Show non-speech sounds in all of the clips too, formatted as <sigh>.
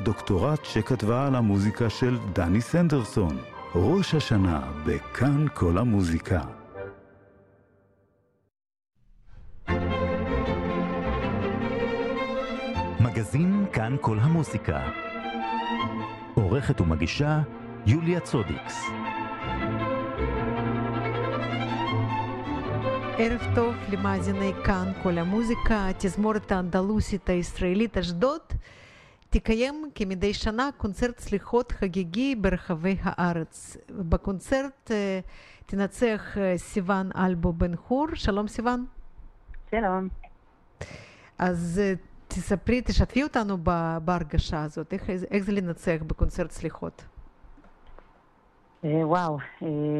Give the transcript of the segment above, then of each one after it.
הדוקטורט שכתבה על המוזיקה של דני סנדרסון. ראש השנה בכאן כל המוזיקה. מגזין כאן כל המוזיקה. עורכת ומגישה יוליה צודיקס. ערב טוב למאזיני כאן כל המוזיקה, התזמורת האנדלוסית הישראלית אשדוד תקיים כמדי שנה קונצרט סליחות חגיגי ברחבי הארץ. בקונצרט תנצח סיוון אלבו בן חור. שלום סיוון. שלום. אז תספרי, תשתפי אותנו בהרגשה הזאת, איך, איך זה לנצח בקונצרט סליחות? וואו,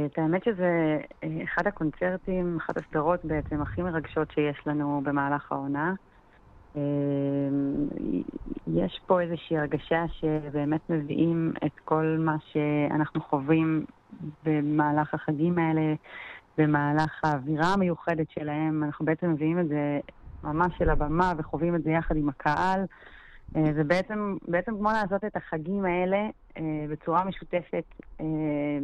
את האמת שזה אחד הקונצרטים, אחת הסדרות בעצם הכי מרגשות שיש לנו במהלך העונה. יש פה איזושהי הרגשה שבאמת מביאים את כל מה שאנחנו חווים במהלך החגים האלה, במהלך האווירה המיוחדת שלהם. אנחנו בעצם מביאים את זה ממש אל הבמה וחווים את זה יחד עם הקהל. זה בעצם, בעצם כמו לעשות את החגים האלה בצורה משותפת,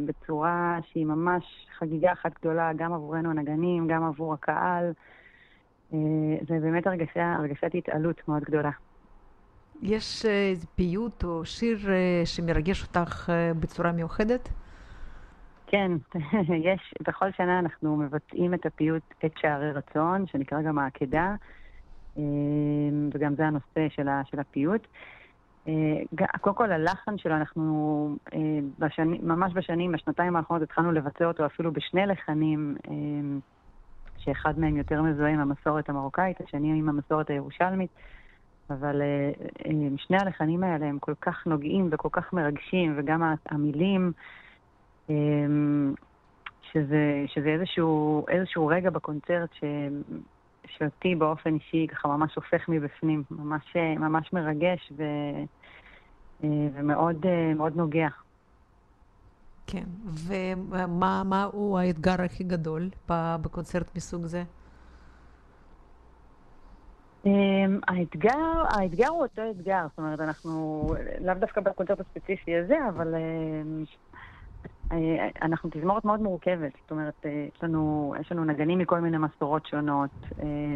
בצורה שהיא ממש חגיגה אחת גדולה, גם עבורנו הנגנים, גם עבור הקהל. זה באמת הרגשה, הרגשת התעלות מאוד גדולה. יש איזה פיוט או שיר שמרגש אותך בצורה מיוחדת? כן, <laughs> יש, בכל שנה אנחנו מבצעים את הפיוט את שערי רצון, שנקרא גם העקדה, וגם זה הנושא של, של הפיוט. קודם כל, הלחן שלו, אנחנו בשני, ממש בשנים, בשנתיים האחרונות התחלנו לבצע אותו אפילו בשני לחנים, שאחד מהם יותר מזוהה עם המסורת המרוקאית, השני עם המסורת הירושלמית. אבל שני הלחנים האלה הם כל כך נוגעים וכל כך מרגשים, וגם המילים, שזה, שזה איזשהו, איזשהו רגע בקונצרט ש, שאותי באופן אישי ככה ממש הופך מבפנים, ממש, ממש מרגש ו, ומאוד מאוד נוגע. כן, ומה מה הוא האתגר הכי גדול בקונצרט מסוג זה? האתגר, האתגר הוא אותו אתגר, זאת אומרת, אנחנו לאו דווקא בקונצרט הספציפי הזה, אבל אנחנו תזמורת מאוד מורכבת, זאת אומרת, יש לנו, יש לנו נגנים מכל מיני מסורות שונות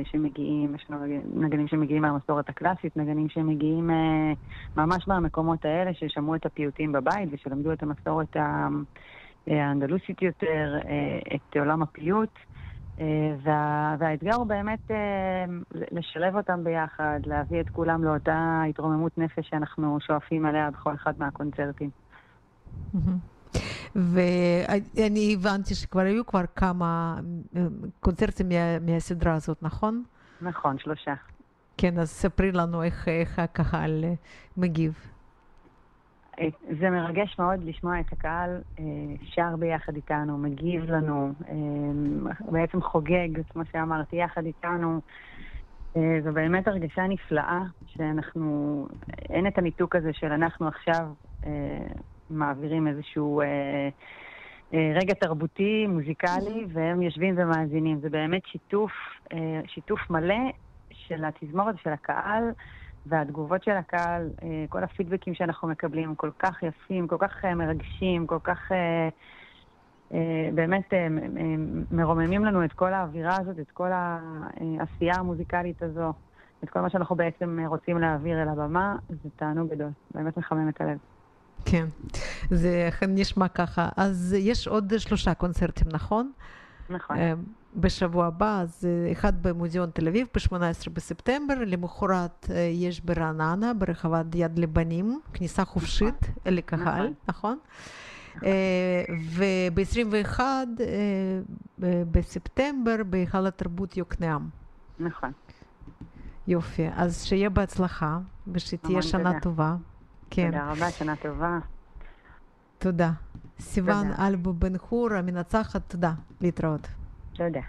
שמגיעים, יש לנו נגנים שמגיעים מהמסורת הקלאסית, נגנים שמגיעים ממש מהמקומות האלה, ששמעו את הפיוטים בבית ושלמדו את המסורת האנדלוסית יותר, את עולם הפיוט. וה, והאתגר הוא באמת לשלב אותם ביחד, להביא את כולם לאותה התרוממות נפש שאנחנו שואפים עליה בכל אחד מהקונצרטים. ואני הבנתי שכבר היו כבר כמה קונצרטים מה, מהסדרה הזאת, נכון? נכון, שלושה. כן, אז ספרי לנו איך, איך הקהל מגיב. זה מרגש מאוד לשמוע את הקהל שר ביחד איתנו, מגיב לנו, בעצם חוגג, כמו שאמרתי, יחד איתנו. זו באמת הרגשה נפלאה, שאנחנו, אין את הניתוק הזה של אנחנו עכשיו מעבירים איזשהו אה, אה, רגע תרבותי, מוזיקלי, והם יושבים ומאזינים. זה באמת שיתוף, אה, שיתוף מלא של התזמורת ושל הקהל. והתגובות של הקהל, כל הפידבקים שאנחנו מקבלים כל כך יפים, כל כך מרגשים, כל כך באמת מרוממים לנו את כל האווירה הזאת, את כל העשייה המוזיקלית הזו, את כל מה שאנחנו בעצם רוצים להעביר אל הבמה, זה תענוג גדול, באמת מחמם את הלב. כן, זה אכן נשמע ככה. אז יש עוד שלושה קונצרטים, נכון? נכון. בשבוע הבא, אז אחד במוזיאון תל אביב ב-18 בספטמבר, למחרת יש ברעננה, ברחבת יד לבנים, כניסה חופשית נכון. לקהל, נכון? נכון? וב-21 בספטמבר בהיכל התרבות יוקנעם. נכון. יופי, אז שיהיה בהצלחה ושתהיה שנה תודה. טובה. כן. תודה רבה, שנה טובה. תודה. סיוון. אלבו בן חור, המנצחת, תודה. להתראות. תודה.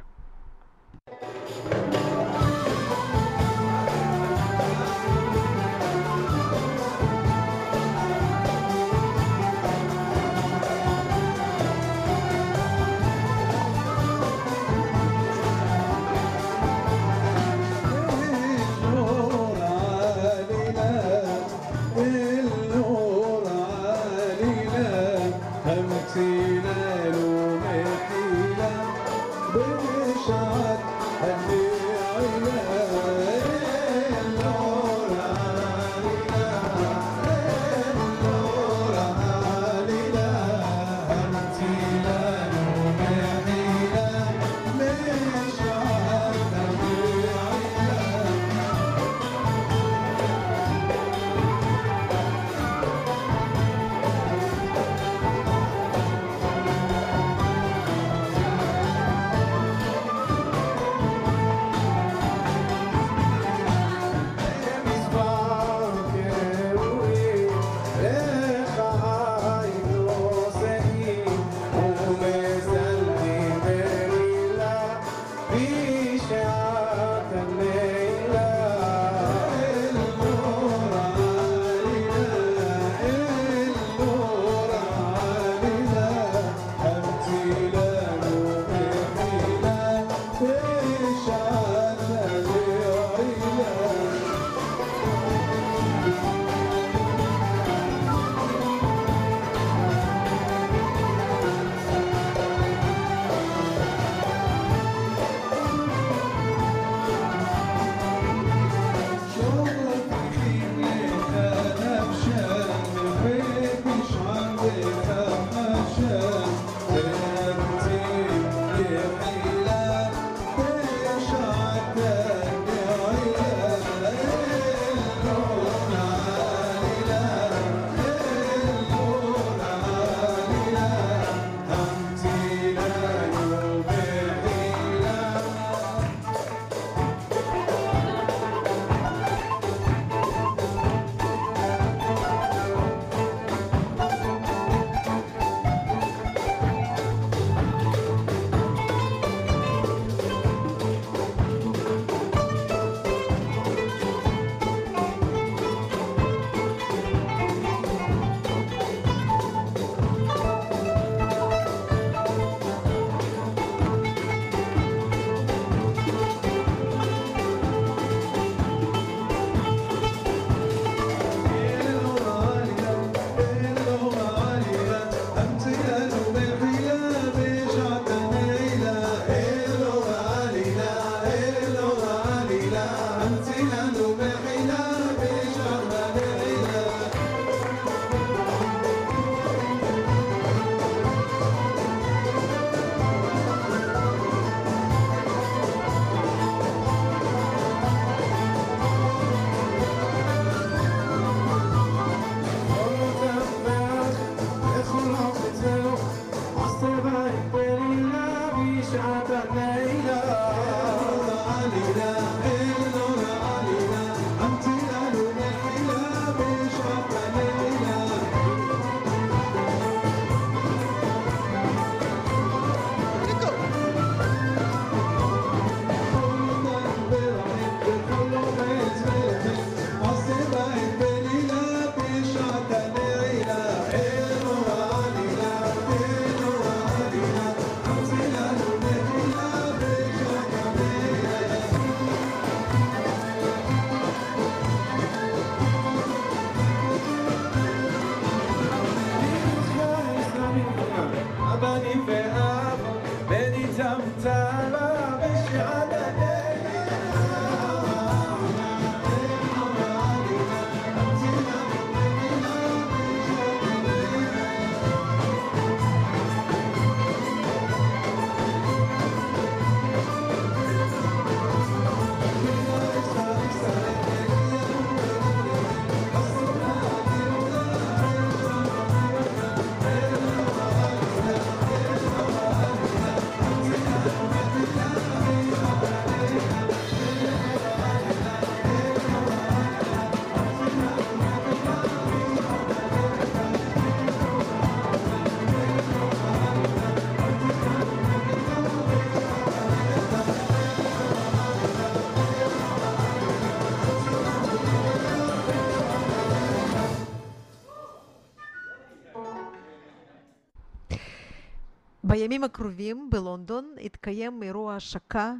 בימים הקרובים בלונדון יתקיים אירוע השקה,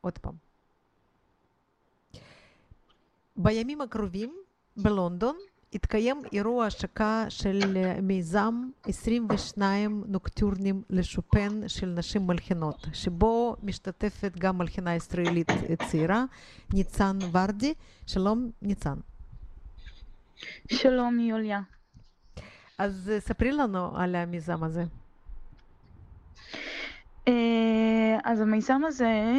עוד פעם. בימים הקרובים בלונדון יתקיים אירוע השקה של מיזם 22 נוקטורנים לשופן של נשים מלחינות, שבו משתתפת גם מלחינה ישראלית צעירה, ניצן ורדי. שלום ניצן. שלום יוליה. אז ספרי לנו על המיזם הזה. אז המיזם הזה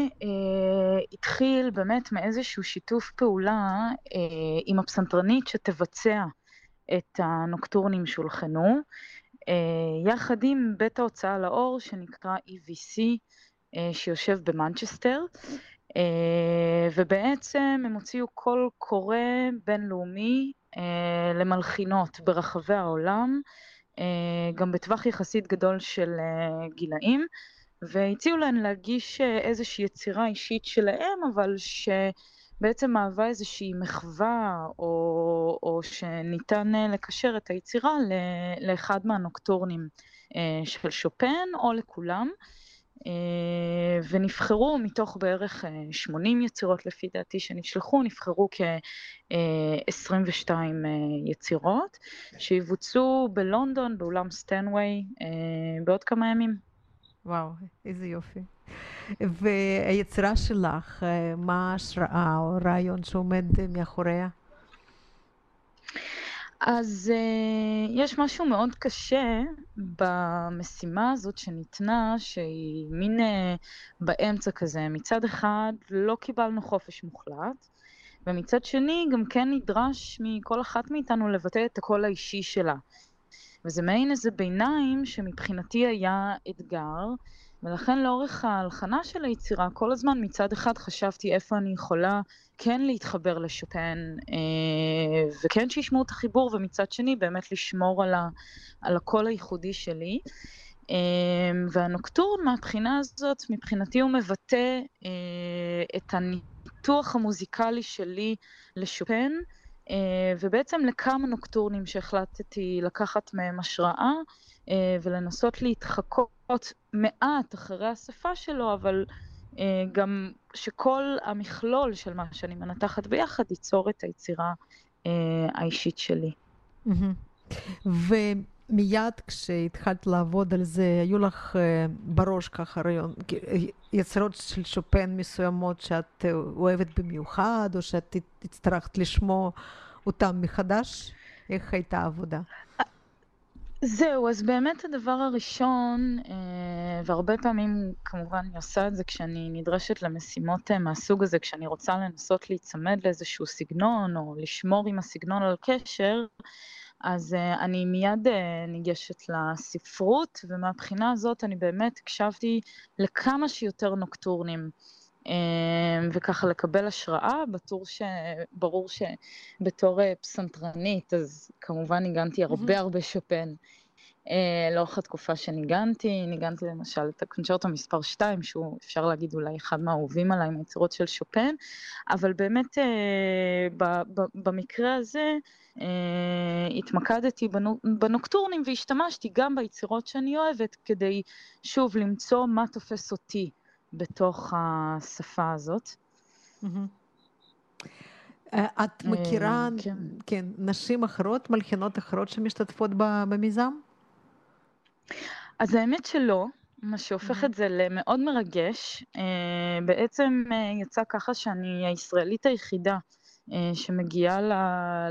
התחיל באמת מאיזשהו שיתוף פעולה עם הפסנתרנית שתבצע את הנוקטורנים שהולחנו, יחד עם בית ההוצאה לאור שנקרא EVC, שיושב במנצ'סטר, ובעצם הם הוציאו קול קורא בינלאומי למלחינות ברחבי העולם, גם בטווח יחסית גדול של גילאים. והציעו להן להגיש איזושהי יצירה אישית שלהם, אבל שבעצם מהווה איזושהי מחווה, או, או שניתן לקשר את היצירה לאחד מהנוקטורנים של שופן, או לכולם. ונבחרו מתוך בערך 80 יצירות לפי דעתי שנשלחו, נבחרו כ-22 יצירות שיבוצעו בלונדון, באולם סטנוויי, בעוד כמה ימים. וואו, איזה יופי. והיצירה שלך, מה ההשראה או הרעיון שעומד מאחוריה? אז uh, יש משהו מאוד קשה במשימה הזאת שניתנה, שהיא מין uh, באמצע כזה. מצד אחד, לא קיבלנו חופש מוחלט, ומצד שני, גם כן נדרש מכל אחת מאיתנו לבטא את הקול האישי שלה. וזה מעין איזה ביניים שמבחינתי היה אתגר, ולכן לאורך ההלחנה של היצירה, כל הזמן מצד אחד חשבתי איפה אני יכולה כן להתחבר לשופן, אה, וכן שישמעו את החיבור, ומצד שני באמת לשמור על, ה, על הקול הייחודי שלי. אה, והנוקטורן מהבחינה הזאת, מבחינתי הוא מבטא אה, את הניתוח המוזיקלי שלי לשופן, ובעצם לכמה נוקטורנים שהחלטתי לקחת מהם השראה ולנסות להתחקות מעט אחרי השפה שלו, אבל גם שכל המכלול של מה שאני מנתחת ביחד ייצור את היצירה האישית שלי. ומיד כשהתחלת לעבוד על זה, היו לך בראש ככה רעיון, יצירות של שופן מסוימות שאת אוהבת במיוחד, או שאת הצטרכת לשמוע אותם מחדש? איך הייתה העבודה? זהו, אז באמת הדבר הראשון, והרבה פעמים כמובן אני עושה את זה כשאני נדרשת למשימות מהסוג הזה, כשאני רוצה לנסות להיצמד לאיזשהו סגנון, או לשמור עם הסגנון על קשר, אז אני מיד ניגשת לספרות, ומהבחינה הזאת אני באמת הקשבתי לכמה שיותר נוקטורנים. וככה לקבל השראה, בטור ש... ברור שבתור פסנתרנית, אז כמובן ניגנתי הרבה הרבה שופן. לאורך התקופה שניגנתי, ניגנתי למשל את הקונצ'רטו מספר 2, שהוא אפשר להגיד אולי אחד מהאהובים עליי מהיצירות של שופן, אבל באמת במקרה הזה התמקדתי בנוקטורנים והשתמשתי גם ביצירות שאני אוהבת כדי שוב למצוא מה תופס אותי. בתוך השפה הזאת. את מכירה, כן. כן, נשים אחרות, מלחינות אחרות שמשתתפות במיזם? אז האמת שלא, מה שהופך את זה למאוד מרגש. בעצם יצא ככה שאני הישראלית היחידה שמגיעה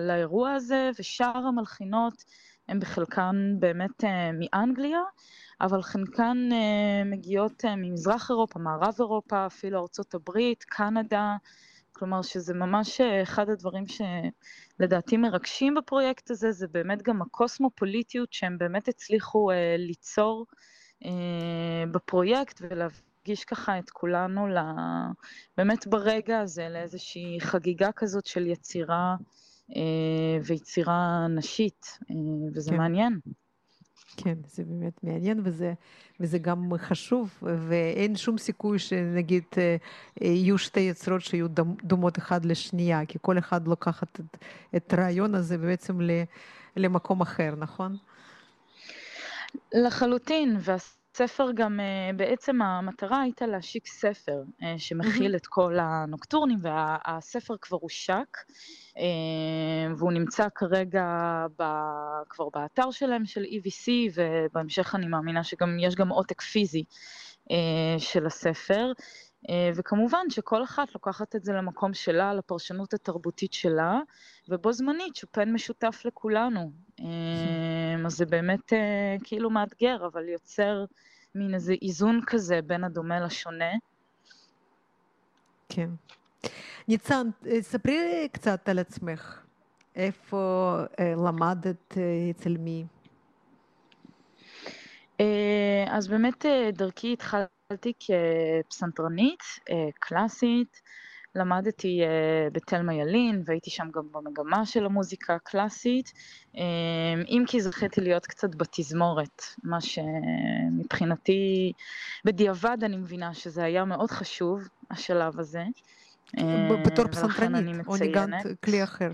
לאירוע הזה, ושאר המלחינות הן בחלקן באמת מאנגליה. אבל חלקן uh, מגיעות ממזרח אירופה, מערב אירופה, אפילו ארצות הברית, קנדה, כלומר שזה ממש אחד הדברים שלדעתי מרגשים בפרויקט הזה, זה באמת גם הקוסמופוליטיות שהם באמת הצליחו ליצור בפרויקט ולהפגיש ככה את כולנו ל... באמת ברגע הזה לאיזושהי חגיגה כזאת של יצירה uh, ויצירה נשית, uh, וזה כן. מעניין. כן, זה באמת מעניין וזה, וזה גם חשוב, ואין שום סיכוי שנגיד יהיו שתי יצרות שיהיו דומות אחת לשנייה, כי כל אחד לוקחת את, את הרעיון הזה בעצם למקום אחר, נכון? לחלוטין, והספר גם, אה, בעצם המטרה הייתה להשיק ספר אה, שמכיל את כל הנוקטורנים, והספר כבר הושק, אה, והוא נמצא כרגע ב, כבר באתר שלהם, של EVC, ובהמשך אני מאמינה שגם יש גם עותק פיזי של הספר. וכמובן שכל אחת לוקחת את זה למקום שלה, לפרשנות התרבותית שלה, ובו זמנית שופן משותף לכולנו. אז זה באמת כאילו מאתגר, אבל יוצר מין איזה איזון כזה בין הדומה לשונה. כן. ניצן, ספרי קצת על עצמך. איפה למדת, אצל מי? אז באמת דרכי התחלתי כפסנתרנית קלאסית. למדתי uh, בתלמה ילין, והייתי שם גם במגמה של המוזיקה הקלאסית, um, אם כי זכיתי להיות קצת בתזמורת, מה שמבחינתי, בדיעבד אני מבינה שזה היה מאוד חשוב, השלב הזה. בתור פסנתרנית, או ניגנת כלי אחר.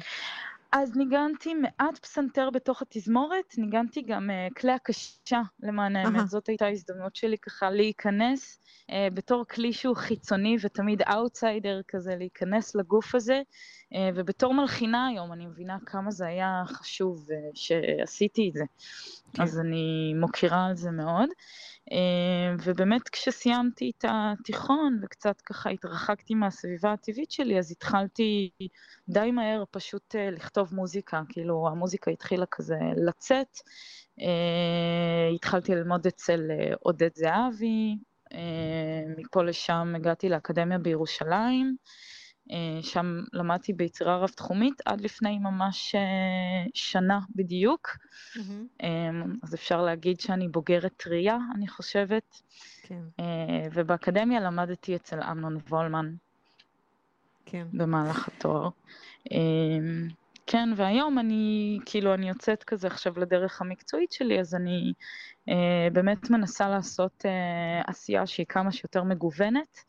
אז ניגנתי מעט פסנתר בתוך התזמורת, ניגנתי גם uh, כלי הקשה, למען האמת. זאת הייתה ההזדמנות שלי ככה להיכנס uh, בתור כלי שהוא חיצוני ותמיד אאוטסיידר כזה, להיכנס לגוף הזה. Uh, ובתור מלחינה היום, אני מבינה כמה זה היה חשוב uh, שעשיתי את זה. כן. אז אני מוקירה על זה מאוד. אה, ובאמת כשסיימתי את התיכון וקצת ככה התרחקתי מהסביבה הטבעית שלי, אז התחלתי די מהר פשוט אה, לכתוב מוזיקה, כאילו המוזיקה התחילה כזה לצאת. אה, התחלתי ללמוד אצל עודד זהבי, מפה לשם הגעתי לאקדמיה בירושלים. אה, שם למדתי ביצירה רב-תחומית עד לפני ממש אה, שנה בדיוק. Mm-hmm. אז אפשר להגיד שאני בוגרת טריה, אני חושבת. כן. ובאקדמיה למדתי אצל אמנון וולמן. כן. במהלך התואר. כן, והיום אני, כאילו, אני יוצאת כזה עכשיו לדרך המקצועית שלי, אז אני אה, באמת מנסה לעשות אה, עשייה שהיא כמה שיותר מגוונת.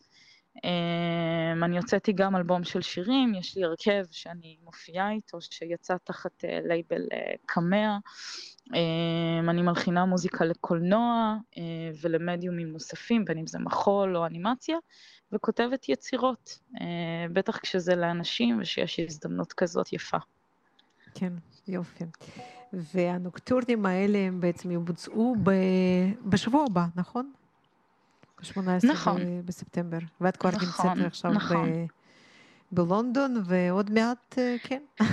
Um, אני הוצאתי גם אלבום של שירים, יש לי הרכב שאני מופיעה איתו, שיצא תחת uh, לייבל uh, קמע. Um, אני מלחינה מוזיקה לקולנוע uh, ולמדיומים נוספים, בין אם זה מחול או אנימציה, וכותבת יצירות, uh, בטח כשזה לאנשים ושיש הזדמנות כזאת יפה. כן, יופי. והנוקטורנים האלה הם בעצם יבוצעו בשבוע הבא, נכון? ב-18 נכון. בספטמבר, ואת כבר נכון, נמצאת עכשיו נכון. ב- בלונדון, ועוד מעט, אה, כן, <laughs>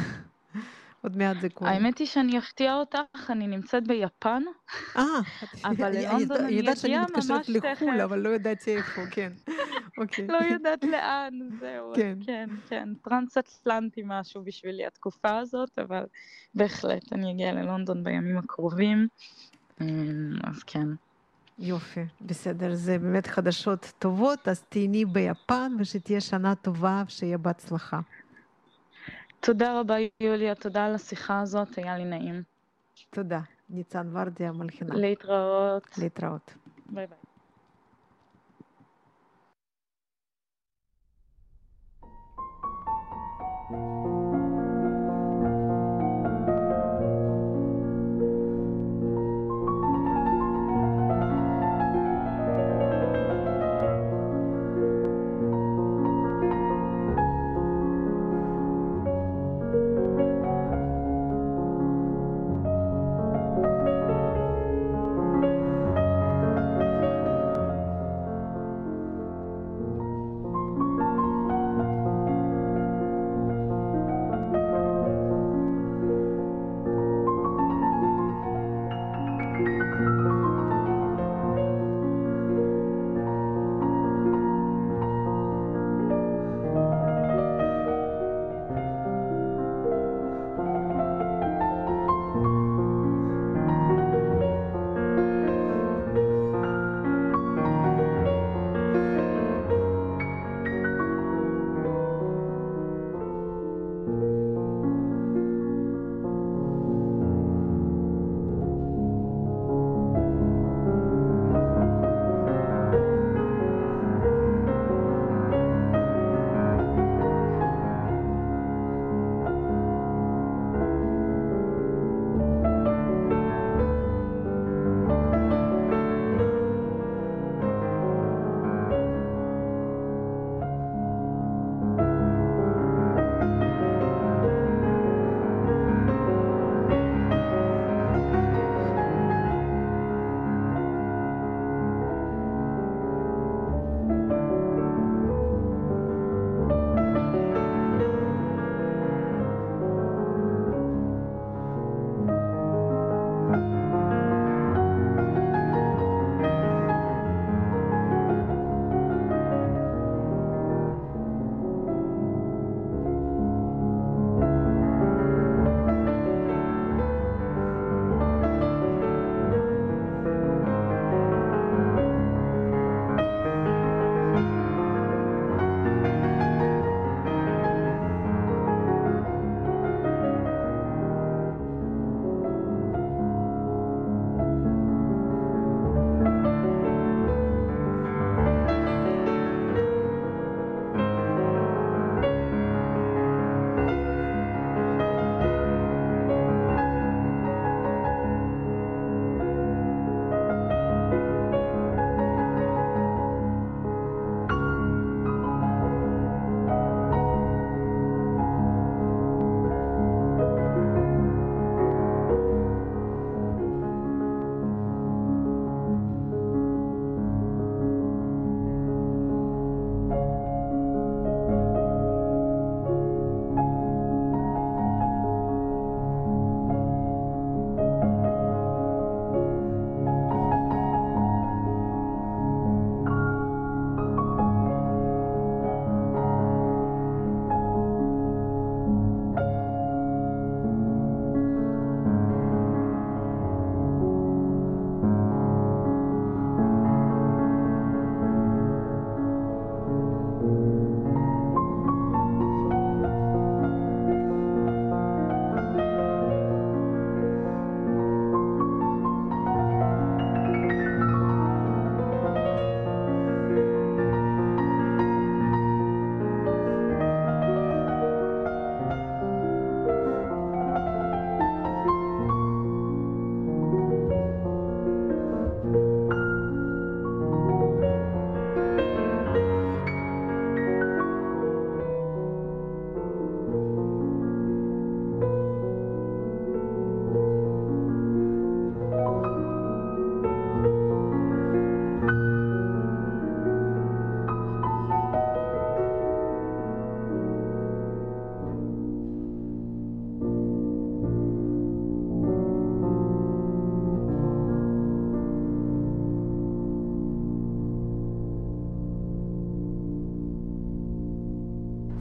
עוד מעט זה קורה. האמת היא שאני אפתיע אותך, אני נמצאת ביפן, אה, <laughs> אבל ללונדון אני אגיע ממש תכף. יודעת שאני מתקשרת לחו"ל, אבל לא ידעתי איפה, כן. <laughs> אוקיי. לא יודעת לאן, זהו. כן. כן, כן. טרנס-אטלנטי משהו בשבילי התקופה הזאת, אבל בהחלט, אני אגיע ללונדון בימים הקרובים, אמ, אז כן. יופי, בסדר, זה באמת חדשות טובות, אז תהני ביפן ושתהיה שנה טובה ושיהיה בהצלחה. תודה רבה יוליה, תודה על השיחה הזאת, היה לי נעים. תודה. ניצן ורדי המלחינה. להתראות. להתראות. ביי ביי.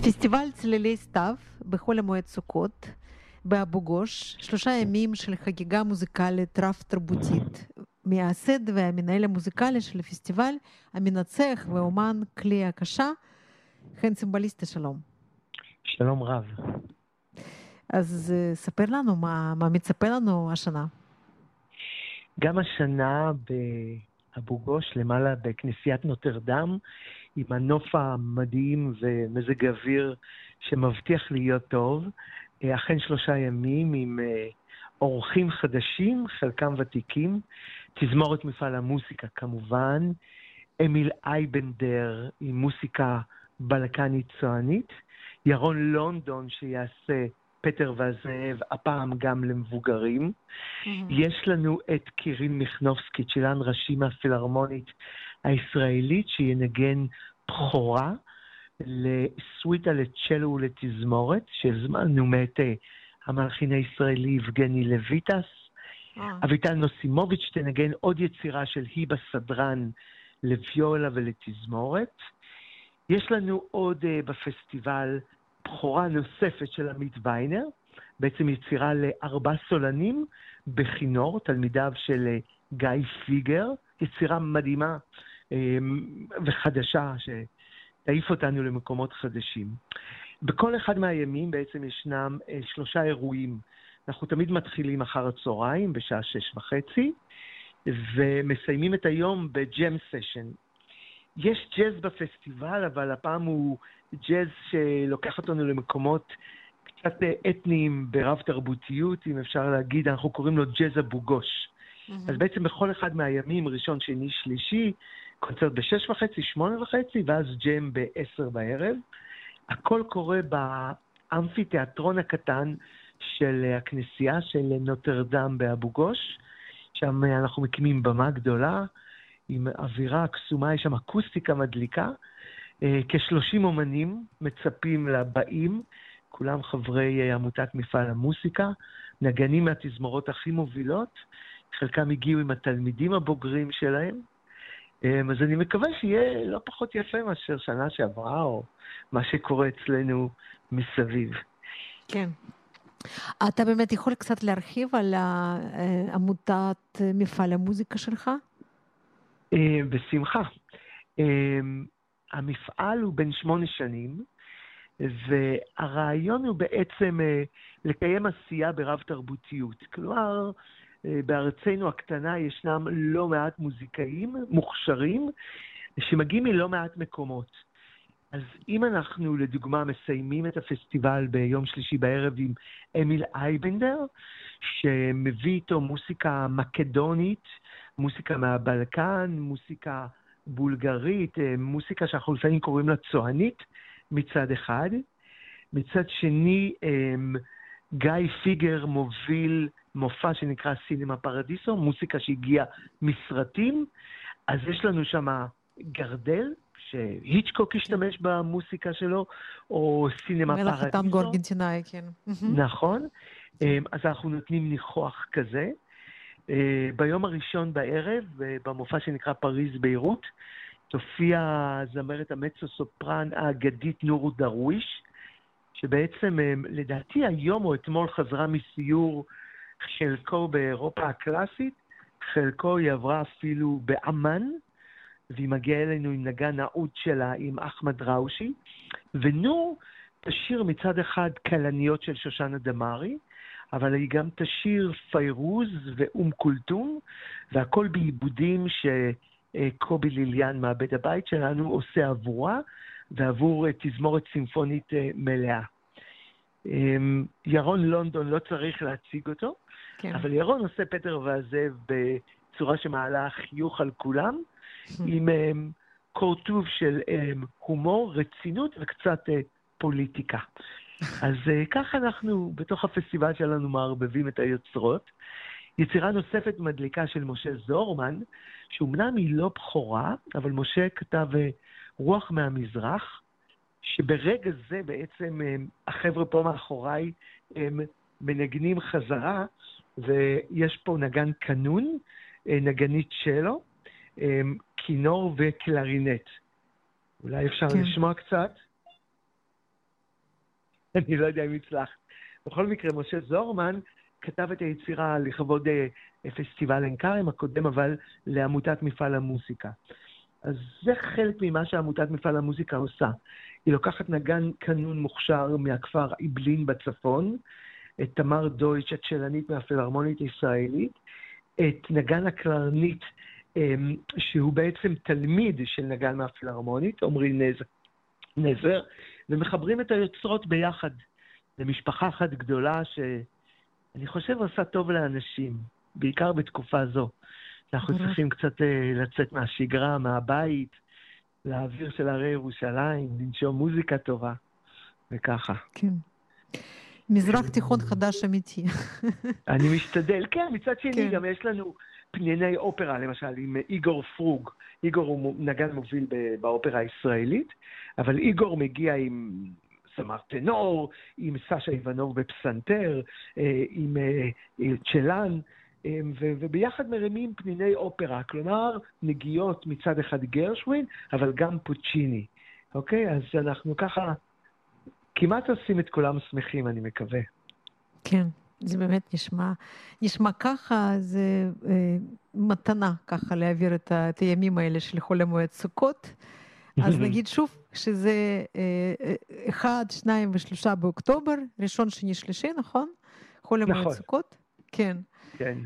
פסטיבל צלילי סתיו בחול המועד סוכות באבו גוש, שלושה ימים של חגיגה מוזיקלית רב-תרבותית. מייסד והמנהל המוזיקלי של הפסטיבל, המנצח ואומן כלי הקשה, חן צימבליסטה, שלום. שלום רב. אז ספר לנו מה, מה מצפה לנו השנה. גם השנה באבו גוש, למעלה בכנסיית נוטרדם, עם הנוף המדהים ומזג אוויר שמבטיח להיות טוב. אכן שלושה ימים עם אורחים חדשים, חלקם ותיקים, תזמורת מפעל המוסיקה כמובן, אמיל אייבנדר עם מוסיקה בלקנית צוענית, ירון לונדון שיעשה פטר והזאב, הפעם גם למבוגרים. Mm-hmm. יש לנו את קירין מיכנובסקי, צ'ילן ראשי מהפילהרמונית הישראלית, שינגן בכורה לסוויטה לצ'לו ולתזמורת, שהזמנו מאת המלחין הישראלי יבגני לויטס. Oh. אביטל נוסימוביץ' תנגן עוד יצירה של היבה סדרן לוויולה ולתזמורת. יש לנו עוד uh, בפסטיבל בכורה נוספת של עמית ויינר, בעצם יצירה לארבע סולנים בכינור, תלמידיו של uh, גיא פיגר, יצירה מדהימה וחדשה שתעיף אותנו למקומות חדשים. בכל אחד מהימים בעצם ישנם uh, שלושה אירועים. אנחנו תמיד מתחילים אחר הצהריים בשעה שש וחצי, ומסיימים את היום בג'ם סשן. יש ג'אז בפסטיבל, אבל הפעם הוא ג'אז שלוקח אותנו למקומות קצת אתניים ברב תרבותיות, אם אפשר להגיד, אנחנו קוראים לו ג'אז אבו גוש. Mm-hmm. אז בעצם בכל אחד מהימים, ראשון, שני, שלישי, קונצרט בשש וחצי, שמונה וחצי, ואז ג'ם בעשר בערב. הכל קורה באמפיתיאטרון הקטן של הכנסייה של נוטרדם באבו גוש. שם אנחנו מקימים במה גדולה, עם אווירה קסומה, יש שם אקוסטיקה מדליקה. אה, כ-30 אומנים מצפים לבאים, כולם חברי אה, עמותת מפעל המוסיקה, נגנים מהתזמורות הכי מובילות, חלקם הגיעו עם התלמידים הבוגרים שלהם. אה, אז אני מקווה שיהיה לא פחות יפה מאשר שנה שעברה, או מה שקורה אצלנו מסביב. כן. אתה באמת יכול קצת להרחיב על עמותת מפעל המוזיקה שלך? בשמחה. המפעל הוא בן שמונה שנים, והרעיון הוא בעצם אה, לקיים עשייה ברב תרבותיות. כלומר, אה, בארצנו הקטנה ישנם לא מעט מוזיקאים מוכשרים שמגיעים מלא מעט מקומות. אז אם אנחנו, לדוגמה, מסיימים את הפסטיבל ביום שלישי בערב עם אמיל אייבנדר, שמביא איתו מוסיקה מקדונית, מוסיקה מהבלקן, מוסיקה בולגרית, אה, מוסיקה שאנחנו לפעמים קוראים לה צוענית מצד אחד. מצד שני, אה, גיא פיגר מוביל מופע שנקרא סינמה פרדיסו, מוסיקה שהגיעה מסרטים. אז יש לנו שם גרדל, שהיצ'קוק השתמש במוסיקה שלו, או סינמה פרדיסו. מלך הטנגו ארגנטינאי, כן. <laughs> נכון. אה, אז אנחנו נותנים ניחוח כזה. אה, ביום הראשון בערב, אה, במופע שנקרא פריז ביירות, תופיע זמרת המצו-סופרן האגדית נורו דרוויש, שבעצם אה, לדעתי היום או אתמול חזרה מסיור חלקו באירופה הקלאסית, חלקו היא עברה אפילו באמ"ן, והיא מגיעה אלינו עם נגן נעוד שלה, עם אחמד ראושי, ונור תשאיר מצד אחד כלניות של שושנה דמארי, אבל היא גם תשאיר פיירוז ואום כולתום, והכל בעיבודים שקובי ליליאן, מעבד הבית שלנו, עושה עבורה, ועבור תזמורת סימפונית אה, מלאה. אמ, ירון לונדון, לא צריך להציג אותו, כן. אבל ירון עושה פטר והזאב בצורה שמעלה חיוך על כולם, <laughs> עם אמ, קורטוב של אמ, הומור, רצינות וקצת אה, פוליטיקה. <laughs> אז uh, ככה אנחנו, בתוך הפסטיבל שלנו, מערבבים את היוצרות. יצירה נוספת מדליקה של משה זורמן, שאומנם היא לא בכורה, אבל משה כתב uh, רוח מהמזרח, שברגע זה בעצם um, החבר'ה פה מאחוריי הם מנגנים חזרה, ויש פה נגן קנון, uh, נגנית שלו, um, כינור וקלרינט. אולי אפשר כן. לשמוע קצת? <laughs> אני לא יודע אם הצלחת. בכל מקרה, משה זורמן כתב את היצירה לכבוד אה, פסטיבל עין כרם הקודם, אבל לעמותת מפעל המוסיקה. אז זה חלק ממה שעמותת מפעל המוזיקה עושה. היא לוקחת נגן קנון מוכשר מהכפר איבלין בצפון, את תמר דויטש, הצ'לנית מהפילהרמונית הישראלית, את נגן הקלרנית, אמ, שהוא בעצם תלמיד של נגן מהפילהרמונית, עמרי נזר, נזר, ומחברים את היוצרות ביחד למשפחה אחת גדולה שאני חושב עושה טוב לאנשים, בעיקר בתקופה זו. אנחנו צריכים קצת אה, לצאת מהשגרה, מהבית, לאוויר של הרי ירושלים, לנשום מוזיקה טובה, וככה. כן. מזרח תיכון חדש אמיתי. <laughs> אני משתדל, כן, מצד שני כן. גם יש לנו פנייני אופרה, למשל, עם איגור פרוג. איגור הוא נגן מוביל באופרה הישראלית, אבל איגור מגיע עם זמר טנור, עם סשה איבנוב בפסנתר, אה, עם אה, צ'לן. אמ, וביחד מרימים פניני אופרה, כלומר נגיעות מצד אחד גרשווין, אבל גם פוצ'יני, אוקיי? אז אנחנו ככה כמעט עושים את כולם שמחים, אני מקווה. כן, זה באמת נשמע, נשמע ככה, זה אה, מתנה ככה להעביר את, ה, את הימים האלה של חול המועד סוכות. אז <laughs> נגיד שוב, שזה אה, אה, אחד, שניים ושלושה באוקטובר, ראשון, שני, שלישי, נכון? חול המועד נכון. סוכות? כן. כן.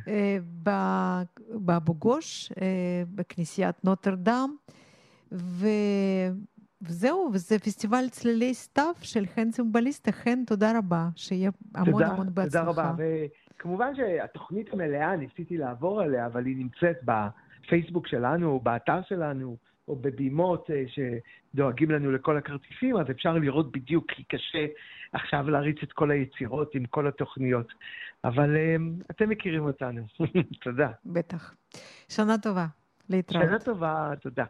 באבו גוש, בכנסיית נוטרדם, ו... וזהו, וזה פסטיבל צלילי סתיו של חן צימבליסטה. חן, תודה רבה, שיהיה המון תודה, המון בהצלחה. תודה רבה, וכמובן שהתוכנית המלאה, ניסיתי לעבור עליה, אבל היא נמצאת בפייסבוק שלנו, באתר שלנו, או בבימות שדואגים לנו לכל הכרטיסים, אז אפשר לראות בדיוק, כי קשה עכשיו להריץ את כל היצירות עם כל התוכניות. אבל um, אתם מכירים אותנו. <laughs> תודה. בטח. שנה טובה. להתראות. שנה טובה, תודה.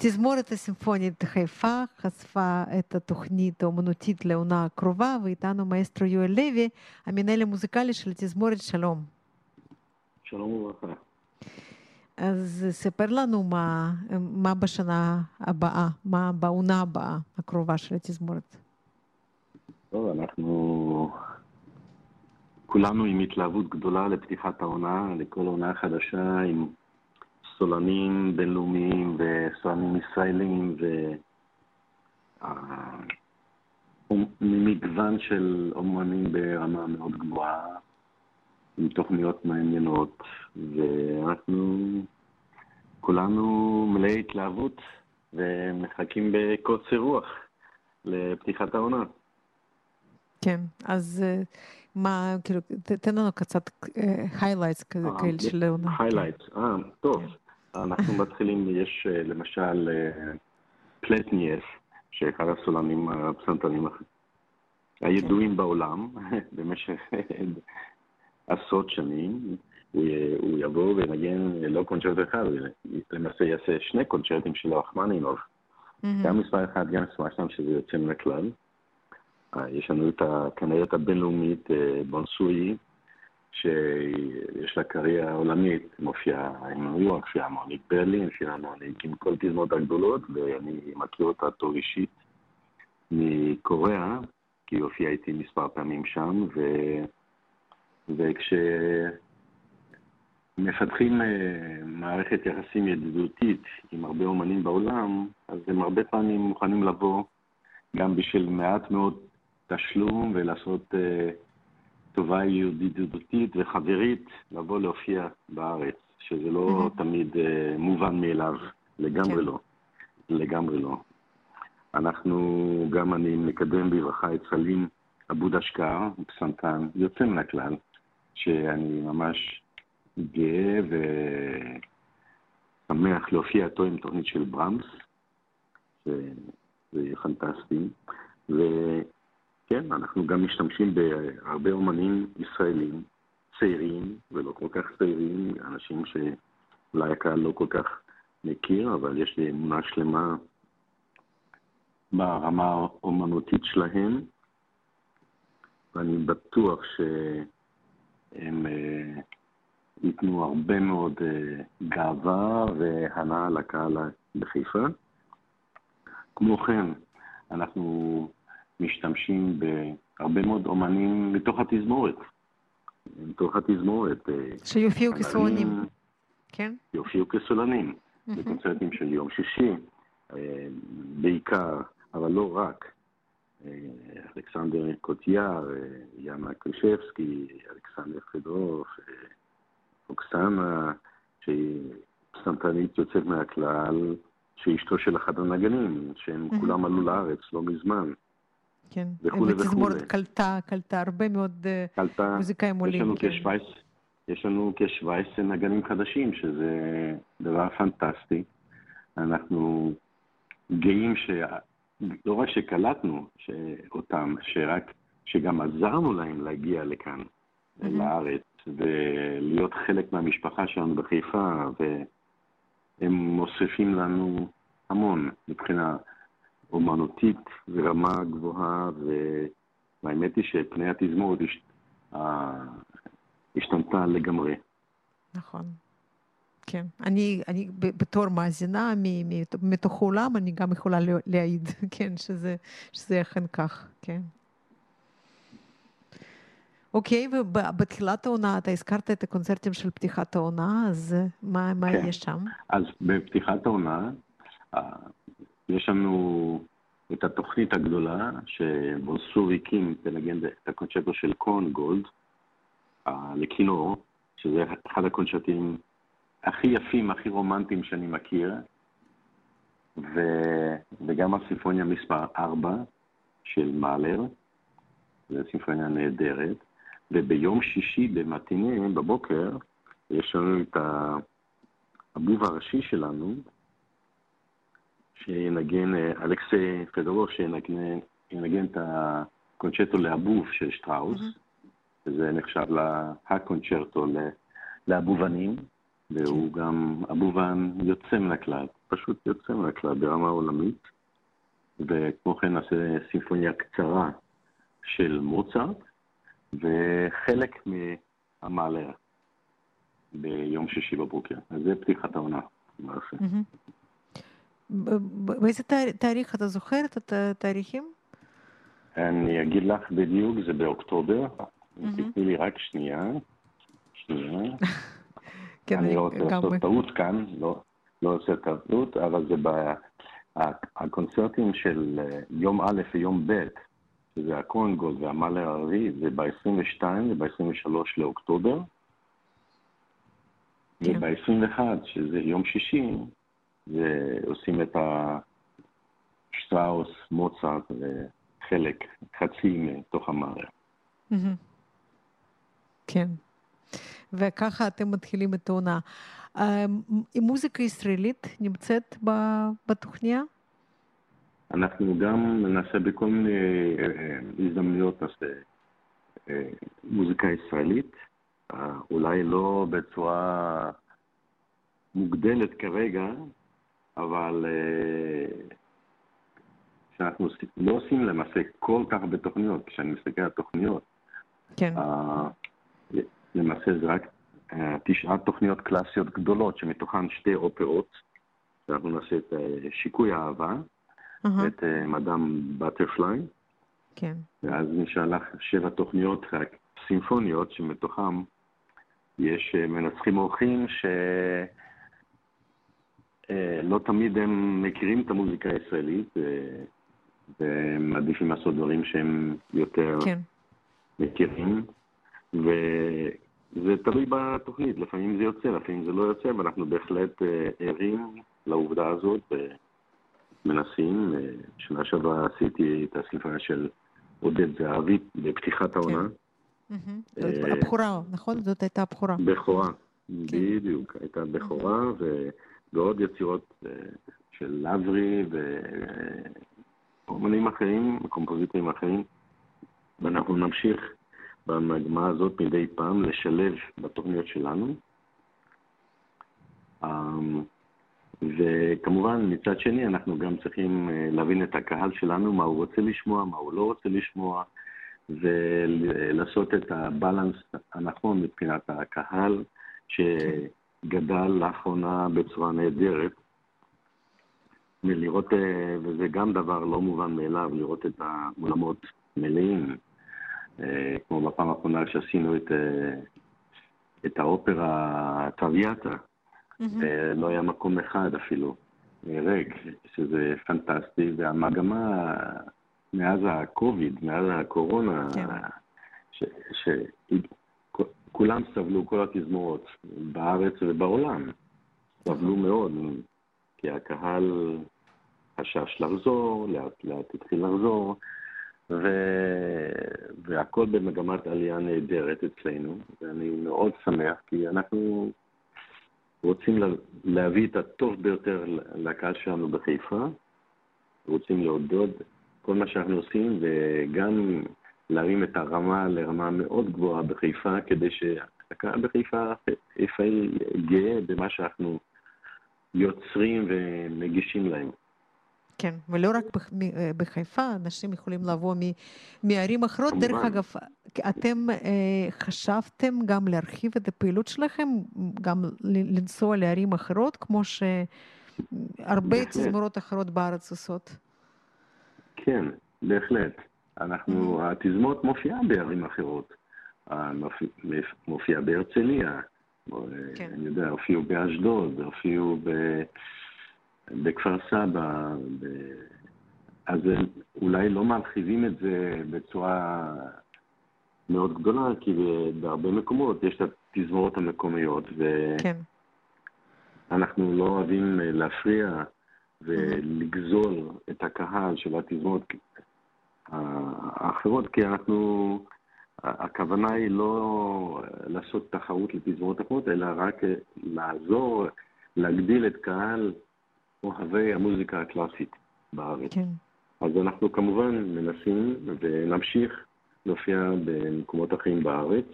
התזמורת הסימפונית חיפה חשפה את התוכנית האומנותית לעונה הקרובה, ואיתנו מאסטרו יואל לוי, המנהל המוזיקלי של התזמורת שלום. שלום וברכה. אז ספר לנו מה, מה בשנה הבאה, מה בעונה הבאה הקרובה של התזמורת. טוב, אנחנו כולנו עם התלהבות גדולה לפתיחת העונה, לכל עונה חדשה, עם סולנים בינלאומיים וסולנים ישראלים וממגוון של אומנים ברמה מאוד גבוהה, עם תוכניות מעניינות, ואנחנו כולנו מלאי התלהבות ומחכים בקוצר רוח לפתיחת העונה. כן, אז אה, מה, כאילו, תן לנו קצת אה, אה, כאלה של העונה. highlights, אה, טוב. אנחנו מתחילים, יש למשל פלטנייב, שאחד הסולנים הפסנתרים הידועים בעולם <laughs> במשך עשרות שנים. הוא יבוא וינגן לא קונצ'רט אחד, הוא למעשה יעשה שני קונצ'רטים של רחמנינוב. גם מספר אחד, גם מספר שתיים, שזה יוצא מן הכלל. יש לנו את הכנרת הבינלאומית בונסוי, שיש לה קריירה עולמית, מופיעה עם ניו יורק, פילהרמונית ברלין, פילהרמונית עם כל תזמות הגדולות, ואני מכיר אותה טוב אישית מקוריאה, כי היא הופיעה איתי מספר פעמים שם, ו... וכשמפתחים מערכת יחסים ידידותית עם הרבה אומנים בעולם, אז הם הרבה פעמים מוכנים לבוא גם בשביל מעט מאוד תשלום ולעשות uh, טובה ידידותית וחברית, לבוא להופיע בארץ, שזה לא mm-hmm. תמיד uh, מובן מאליו, לגמרי כן. לא. לגמרי לא. אנחנו, גם אני מקדם בברכה את סלים אבוד אשכר, פסנתן יוצא מן הכלל, שאני ממש גאה ושמח להופיע איתו עם תוכנית של ברמס, שזה פנטסטי. וכן, אנחנו גם משתמשים בהרבה אומנים ישראלים, צעירים ולא כל כך צעירים, אנשים שאולי הקהל לא כל כך מכיר, אבל יש לי אמונה שלמה ברמה האומנותית שלהם, ואני בטוח שהם uh, ייתנו הרבה מאוד uh, גאווה והנאה לקהל בחיפה. כמו כן, אנחנו משתמשים בהרבה מאוד אומנים מתוך התזמורת. מתוך התזמורת. אה, שיופיעו כסולנים. כן? יופיעו כסולנים. בקונצרטים של יום שישי, אה, בעיקר, אבל לא רק. אה, אלכסנדר קוטיאר, יאנה קרישבסקי, אלכסנדר פדרוף, אוקסנה, שהיא פסנתרנית יוצאת מהכלל, שאשתו של אחד הנגנים, שהם mm-hmm. כולם עלו לארץ לא מזמן. כן, וכולי וכולי. קלטה, קלטה הרבה מאוד אה, קלטה, מוזיקאים עולים. יש לנו, כן. יש לנו כ-17 נגנים חדשים, שזה דבר פנטסטי. אנחנו גאים ש... לא רק שקלטנו אותם, שרק, שגם עזרנו להם להגיע לכאן, mm-hmm. לארץ, ולהיות חלק מהמשפחה שלנו בחיפה, והם מוסיפים לנו המון מבחינה אומנותית ורמה גבוהה, והאמת היא שפני התזמורת השתנתה לגמרי. נכון. כן. אני, אני בתור מאזינה מתוך העולם, אני גם יכולה להעיד, <laughs> כן, שזה, שזה אכן כך, כן. אוקיי, ובתחילת העונה, אתה הזכרת את הקונצרטים של פתיחת העונה, אז מה, מה כן. יש שם? אז בפתיחת העונה, יש לנו את התוכנית הגדולה, שבוסו הקים לנגן את הקונצ'רטו של קון גולד לכינור, שזה אחד הקונצ'רטים הכי יפים, הכי רומנטיים שאני מכיר, ו... וגם הסימפוניה מספר 4 של מאלר, זו סימפוניה נהדרת, וביום שישי במטיני, בבוקר, יש לנו את הבוב הראשי שלנו, שינגן, אה, אלכסי פדורוב, שינגן את הקונצ'רטו לאבוב של שטראוס, mm-hmm. נחשב הקונצ'רטו לאבובנים, והוא גם אבובן יוצא מן הכלל, פשוט יוצא מן הכלל ברמה עולמית. וכמו כן נעשה סימפוניה קצרה של מוצרט, וחלק מהמעלה ביום שישי בבוקר. אז זה פתיחת העונה למעשה. באיזה תאריך אתה זוכר את התאריכים? אני אגיד לך בדיוק, זה באוקטובר. תתני לי רק שנייה. שנייה. <laughs> כן, אני לא רוצה לעשות טעות כאן, לא, לא עושה טעות, אבל זה הקונצרטים של יום א' ויום ב', שזה הקורנגולד והמאלר הערבי, זה ב-22 וב-23 לאוקטובר. כן. וב-21, שזה יום שישי, זה עושים את השטראוס, מוצרט וחלק, חצי מתוך המאלר. כן. וככה אתם מתחילים את העונה. מוזיקה ישראלית נמצאת בתוכניה? אנחנו גם נעשה בכל מיני הזדמנויות, נעשה מוזיקה ישראלית, אולי לא בצורה מוגדלת כרגע, אבל שאנחנו לא עושים למעשה כל כך הרבה תוכניות, כשאני מסתכל על תוכניות, כן. למעשה זה רק תשעת תוכניות קלאסיות גדולות, שמתוכן שתי אופרות, שאנחנו נעשה את שיקוי האהבה, את מדאם בטרפליי, כן. ואז נשאר לך שבע תוכניות רק סימפוניות, שמתוכן יש מנצחים אורחים שלא תמיד הם מכירים את המוזיקה הישראלית, והם מעדיפים לעשות דברים שהם יותר כן. מכירים. וזה תלוי בתוכנית, לפעמים זה יוצא, לפעמים זה לא יוצא, ואנחנו בהחלט ערים לעובדה הזאת ומנסים. שנה שעברה עשיתי את הסימפוניה של עודד זהבי בפתיחת העונה. הבכורה, נכון? זאת הייתה הבכורה. בכורה, בדיוק, הייתה בכורה, ועוד יצירות של לברי ואומנים אחרים, קומפוזיטורים אחרים, ואנחנו נמשיך במגמה הזאת מדי פעם לשלב בתוכניות שלנו. וכמובן, מצד שני, אנחנו גם צריכים להבין את הקהל שלנו, מה הוא רוצה לשמוע, מה הוא לא רוצה לשמוע, ולעשות את הבלנס הנכון מבחינת הקהל, שגדל לאחרונה בצורה נהדרת. ולראות, וזה גם דבר לא מובן מאליו, לראות את האולמות מלאים. כמו בפעם האחרונה שעשינו את, את האופרה טרוויאטה, mm-hmm. לא היה מקום אחד אפילו ריק, שזה פנטסטי, והמגמה מאז הקוביד, מאז הקורונה, כן. שכולם סבלו, כל התזמורות, בארץ ובעולם, סבלו מאוד, כי הקהל חשש לחזור, לאט לאט התחיל לחזור. ו... והכל במגמת עלייה נהדרת אצלנו, ואני מאוד שמח, כי אנחנו רוצים להביא את הטוב ביותר לקהל שלנו בחיפה, רוצים לעודד כל מה שאנחנו עושים, וגם להרים את הרמה לרמה מאוד גבוהה בחיפה, כדי שהקהל בחיפה, חיפה גאה במה שאנחנו יוצרים ומגישים להם. כן, ולא רק אה, בחיפה, אנשים יכולים לבוא מערים אחרות. דרך אגב, אתם אה, חשבתם גם להרחיב את הפעילות שלכם, גם לנסוע לערים אחרות, כמו שהרבה תזמורות אחרות בארץ עושות? כן, בהחלט. אנחנו, mm-hmm. התזמורת מופיעה בערים אחרות. מופיעה בהרצליה, כן. אני יודע, הופיעו באשדוד, הופיעו ב... בכפר סבא, ב... אז אולי לא מרחיבים את זה בצורה מאוד גדולה, כי בהרבה מקומות יש את התזמורות המקומיות, ואנחנו כן. לא אוהבים להפריע ולגזול את הקהל של התזמורות האחרות, כי אנחנו, הכוונה היא לא לעשות תחרות לתזמורות אחרות, אלא רק לעזור, להגדיל את קהל אוהבי המוזיקה הקלאסית בארץ. כן. אז אנחנו כמובן מנסים ונמשיך להופיע במקומות אחרים בארץ,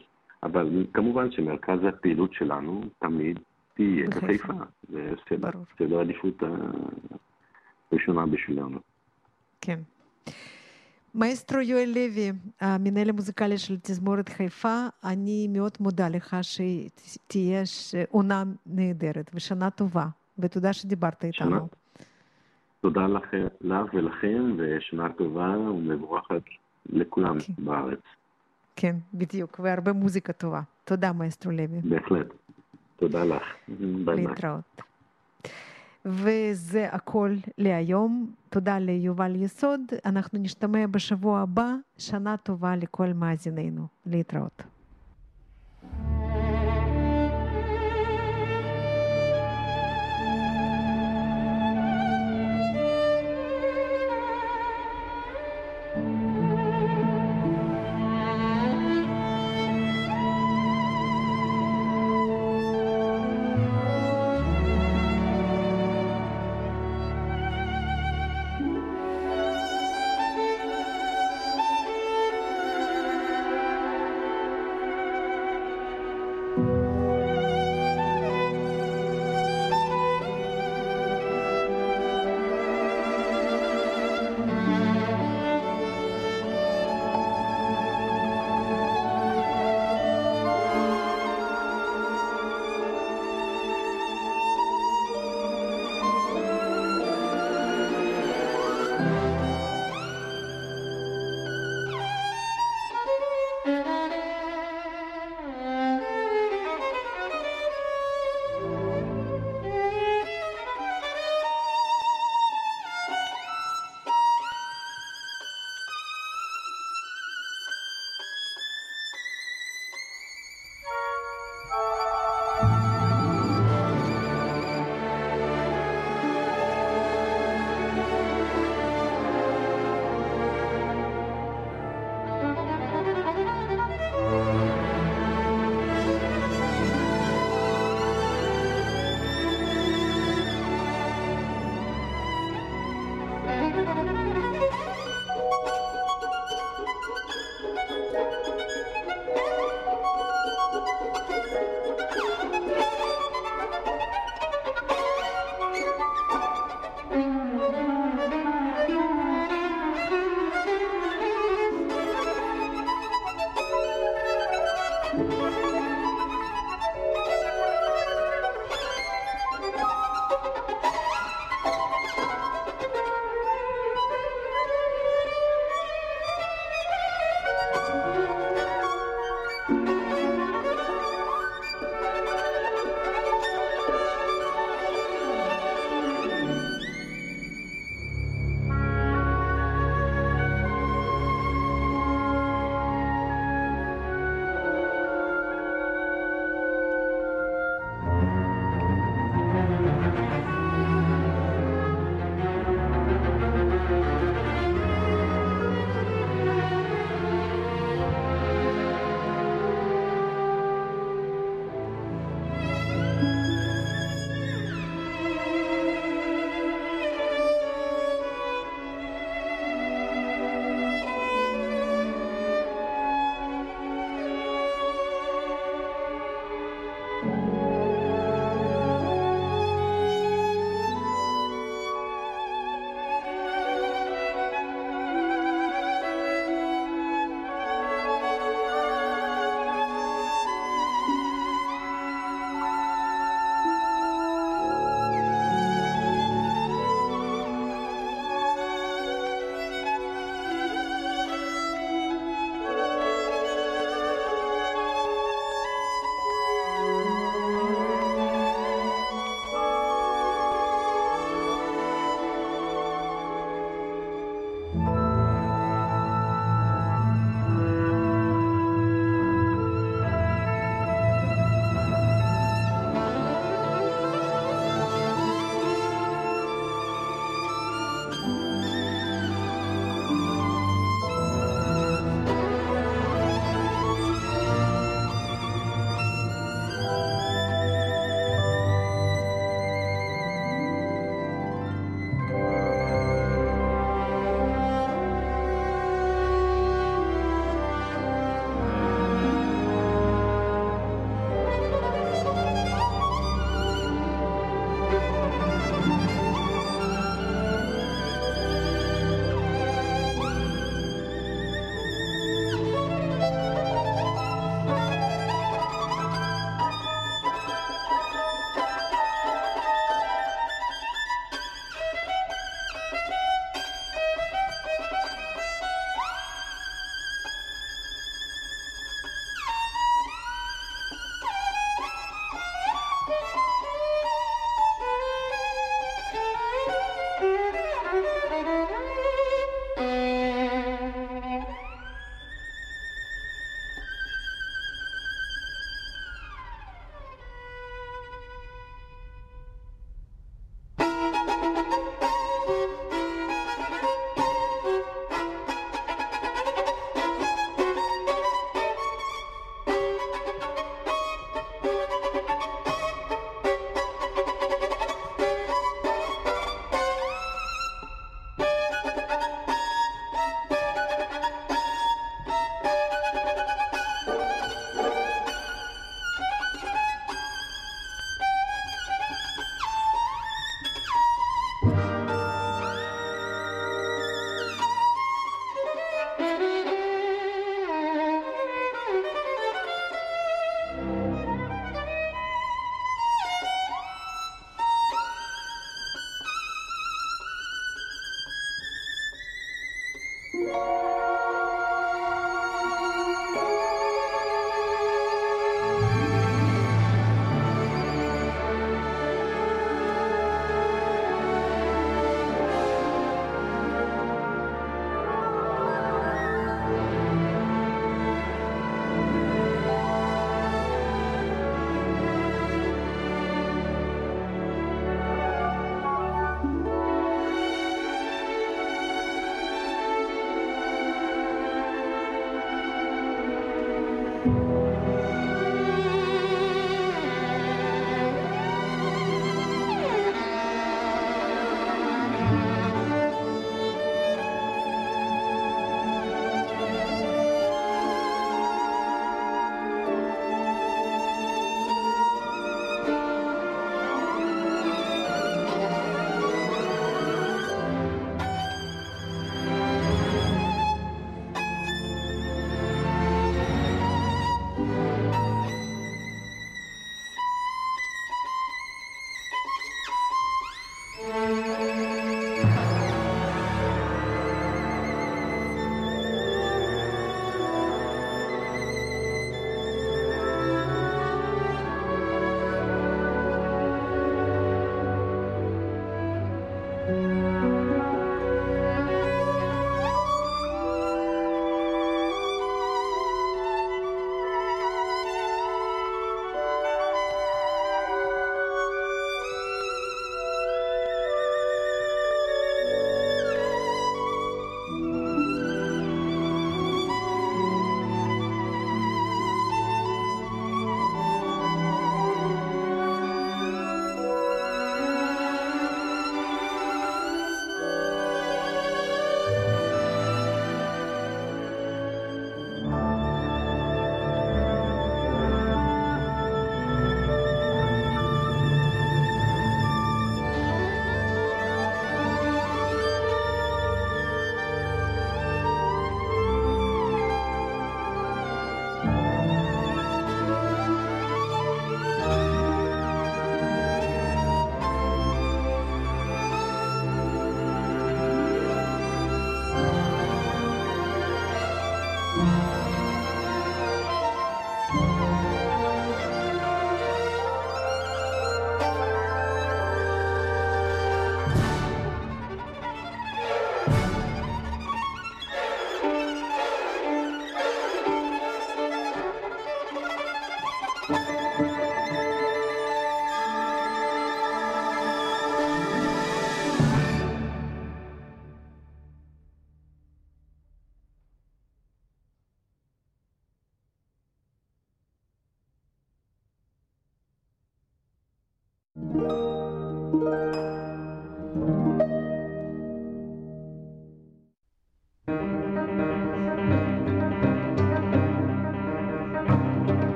אבל כמובן שמרכז הפעילות שלנו תמיד מבחינתי בחיפה. זה סדר- העדיפות הראשונה בשבילנו. כן. מאסטרו יואל לוי, המנהל המוזיקלי של תזמורת חיפה, אני מאוד מודה לך שתהיה עונה נהדרת ושנה טובה, ותודה שדיברת שנה- איתנו. תודה לך, לך ולכם, ושנה טובה ומבורכת לכולם כן. בארץ, כן, בדיוק, והרבה מוזיקה טובה. תודה, מאסטרו לוי. בהחלט. תודה לך. ביי ביי. וזה הכל להיום. תודה ליובל יסוד. אנחנו נשתמע בשבוע הבא. שנה טובה לכל מאזינינו. להתראות.